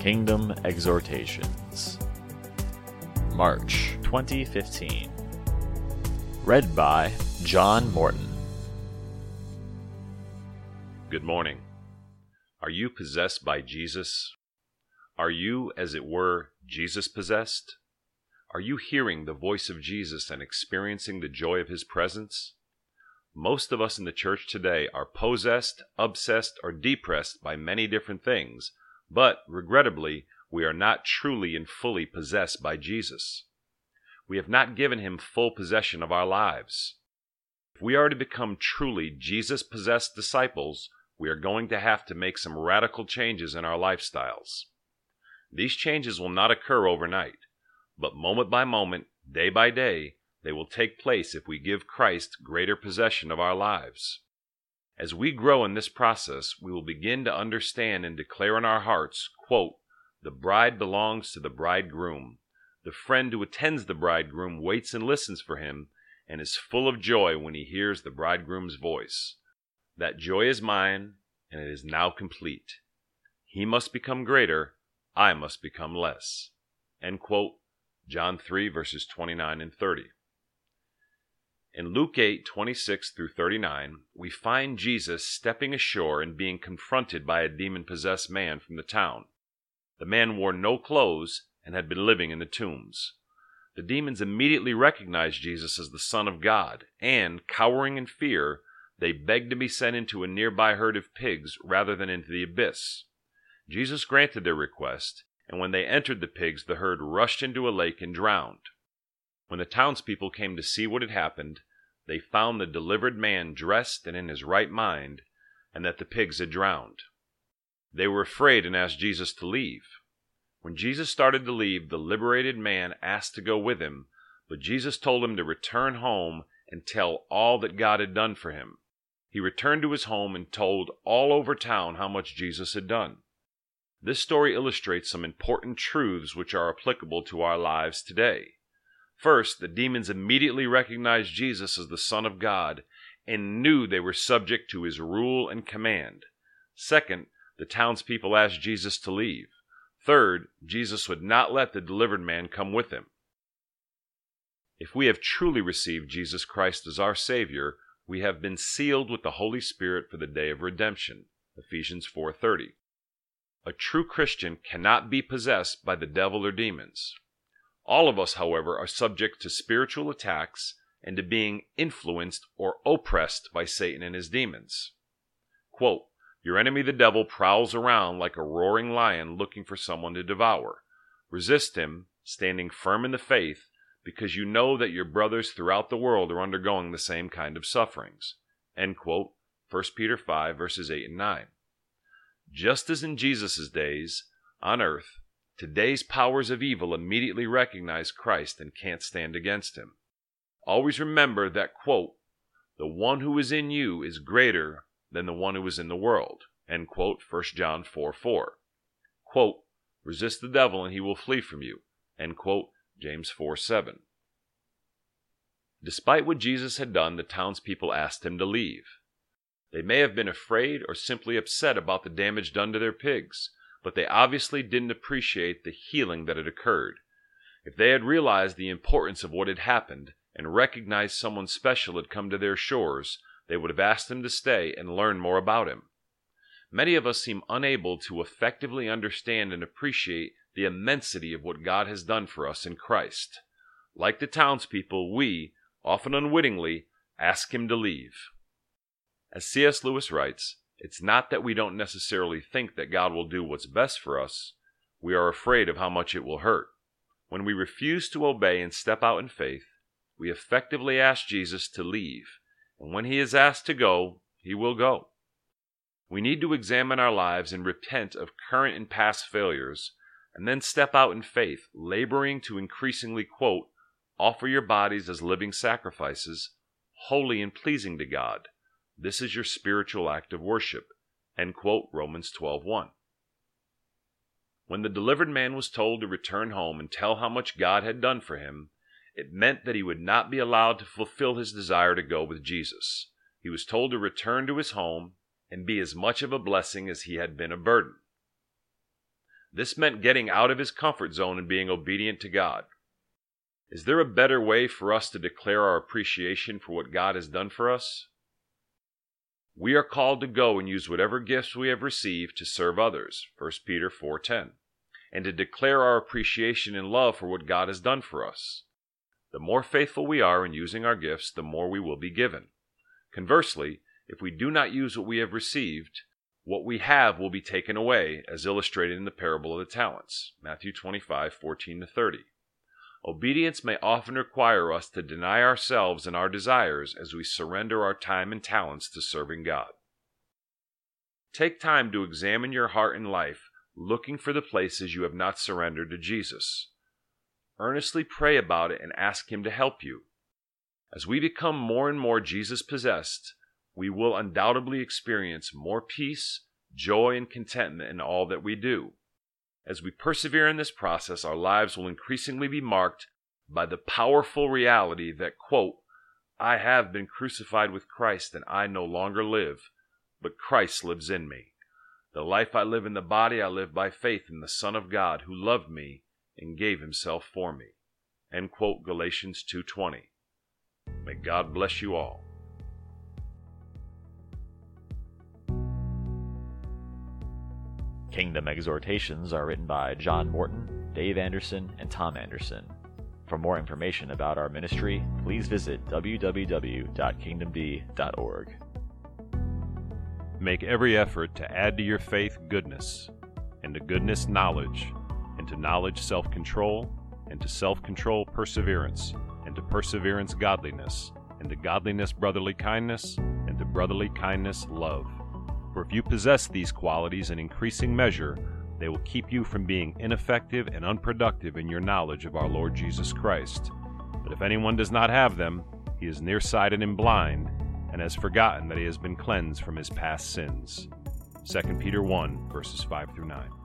Kingdom Exhortations, March 2015. Read by John Morton. Good morning. Are you possessed by Jesus? Are you, as it were, Jesus possessed? Are you hearing the voice of Jesus and experiencing the joy of his presence? Most of us in the church today are possessed, obsessed, or depressed by many different things, but regrettably, we are not truly and fully possessed by Jesus. We have not given him full possession of our lives. If we are to become truly Jesus possessed disciples, we are going to have to make some radical changes in our lifestyles. These changes will not occur overnight, but moment by moment, day by day, they will take place if we give Christ greater possession of our lives. As we grow in this process, we will begin to understand and declare in our hearts, the bride belongs to the bridegroom. The friend who attends the bridegroom waits and listens for him and is full of joy when he hears the bridegroom's voice. That joy is mine, and it is now complete. He must become greater, I must become less. John 3, verses 29 and 30. In Luke 8, 26 through 39, we find Jesus stepping ashore and being confronted by a demon possessed man from the town. The man wore no clothes and had been living in the tombs. The demons immediately recognized Jesus as the Son of God, and, cowering in fear, they begged to be sent into a nearby herd of pigs rather than into the abyss. Jesus granted their request, and when they entered the pigs, the herd rushed into a lake and drowned. When the townspeople came to see what had happened, they found the delivered man dressed and in his right mind, and that the pigs had drowned. They were afraid and asked Jesus to leave. When Jesus started to leave, the liberated man asked to go with him, but Jesus told him to return home and tell all that God had done for him. He returned to his home and told all over town how much Jesus had done. This story illustrates some important truths which are applicable to our lives today. First, the demons immediately recognized Jesus as the Son of God and knew they were subject to his rule and command. Second, the townspeople asked Jesus to leave. Third, Jesus would not let the delivered man come with him. If we have truly received Jesus Christ as our Savior, we have been sealed with the Holy Spirit for the day of redemption. Ephesians 4:30. A true Christian cannot be possessed by the devil or demons. All of us, however, are subject to spiritual attacks and to being influenced or oppressed by Satan and his demons. Quote, Your enemy the devil prowls around like a roaring lion looking for someone to devour. Resist him, standing firm in the faith, because you know that your brothers throughout the world are undergoing the same kind of sufferings. End quote. 1 Peter 5, verses 8 and 9. Just as in Jesus' days on earth, Today's powers of evil immediately recognize Christ and can't stand against him. Always remember that, quote, the one who is in you is greater than the one who is in the world, end quote, 1 John 4 4. Quote, resist the devil and he will flee from you, end quote, James 4 7. Despite what Jesus had done, the townspeople asked him to leave. They may have been afraid or simply upset about the damage done to their pigs but they obviously didn't appreciate the healing that had occurred. If they had realized the importance of what had happened and recognized someone special had come to their shores, they would have asked him to stay and learn more about him. Many of us seem unable to effectively understand and appreciate the immensity of what God has done for us in Christ. Like the townspeople, we, often unwittingly, ask him to leave. As C.S. Lewis writes, it's not that we don't necessarily think that God will do what's best for us, we are afraid of how much it will hurt. When we refuse to obey and step out in faith, we effectively ask Jesus to leave, and when he is asked to go, he will go. We need to examine our lives and repent of current and past failures, and then step out in faith, laboring to increasingly quote, offer your bodies as living sacrifices, holy and pleasing to God this is your spiritual act of worship. End quote, Romans 12:1. When the delivered man was told to return home and tell how much God had done for him, it meant that he would not be allowed to fulfill his desire to go with Jesus. He was told to return to his home and be as much of a blessing as he had been a burden. This meant getting out of his comfort zone and being obedient to God. Is there a better way for us to declare our appreciation for what God has done for us? We are called to go and use whatever gifts we have received to serve others, 1 Peter 4:10, and to declare our appreciation and love for what God has done for us. The more faithful we are in using our gifts, the more we will be given. Conversely, if we do not use what we have received, what we have will be taken away, as illustrated in the parable of the talents, Matthew 25:14 30. Obedience may often require us to deny ourselves and our desires as we surrender our time and talents to serving God. Take time to examine your heart and life, looking for the places you have not surrendered to Jesus. Earnestly pray about it and ask Him to help you. As we become more and more Jesus possessed, we will undoubtedly experience more peace, joy, and contentment in all that we do. As we persevere in this process, our lives will increasingly be marked by the powerful reality that, quote, I have been crucified with Christ, and I no longer live, but Christ lives in me. The life I live in the body, I live by faith in the Son of God, who loved me and gave himself for me. End quote, Galatians 2.20. May God bless you all. Kingdom Exhortations are written by John Morton, Dave Anderson, and Tom Anderson. For more information about our ministry, please visit www.kingdomd.org. Make every effort to add to your faith goodness, and to goodness knowledge, and to knowledge self control, and to self control perseverance, and to perseverance godliness, and to godliness brotherly kindness, and to brotherly kindness love. For if you possess these qualities in increasing measure, they will keep you from being ineffective and unproductive in your knowledge of our Lord Jesus Christ. But if anyone does not have them, he is nearsighted and blind, and has forgotten that he has been cleansed from his past sins. 2 Peter 1, verses 5 through 9.